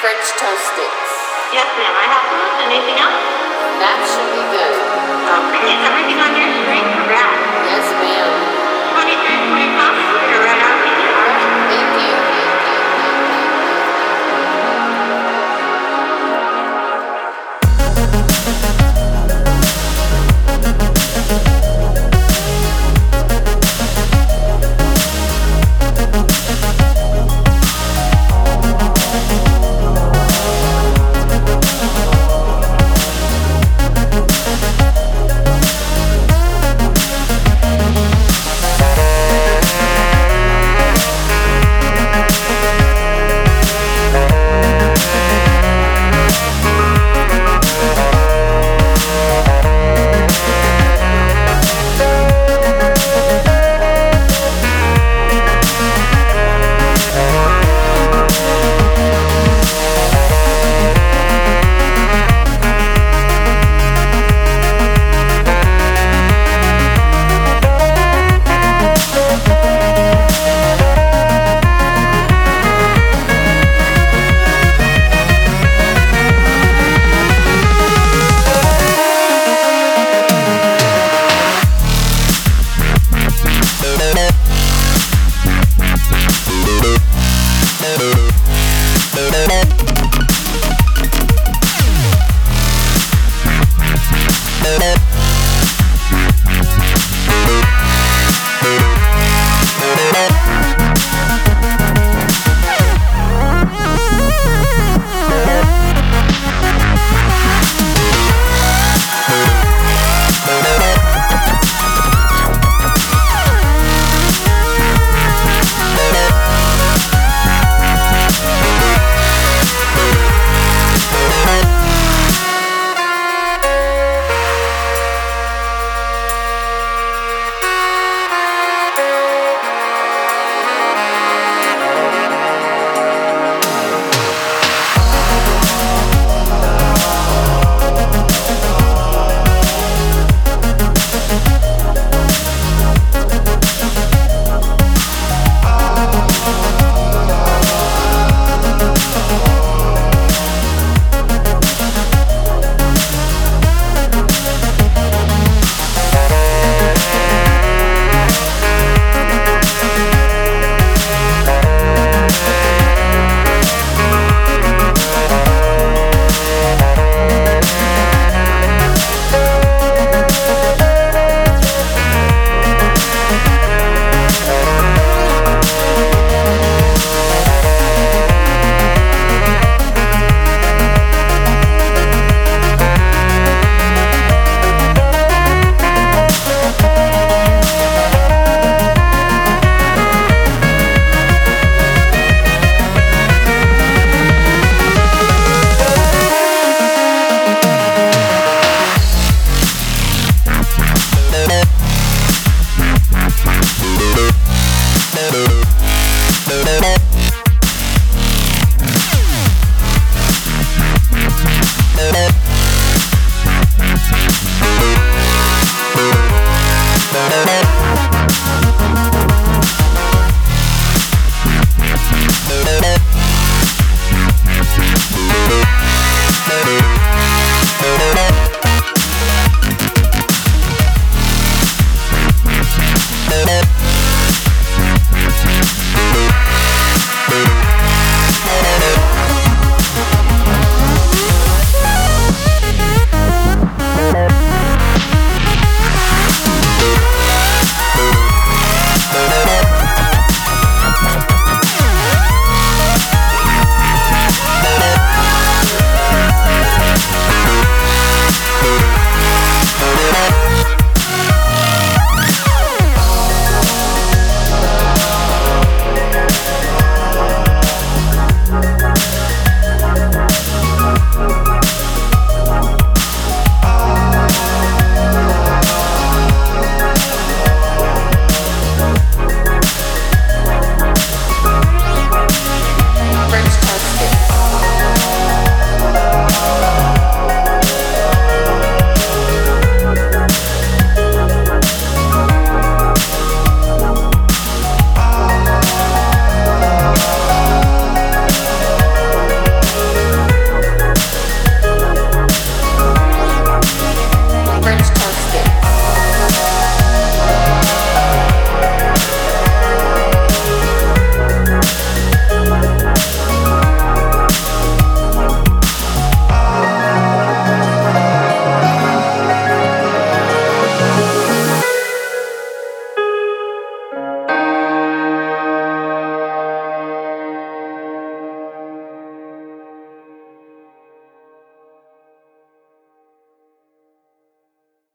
French toast sticks. Yes, ma'am. I have those. Anything else? That should be good. Okay. Is everything on your screen.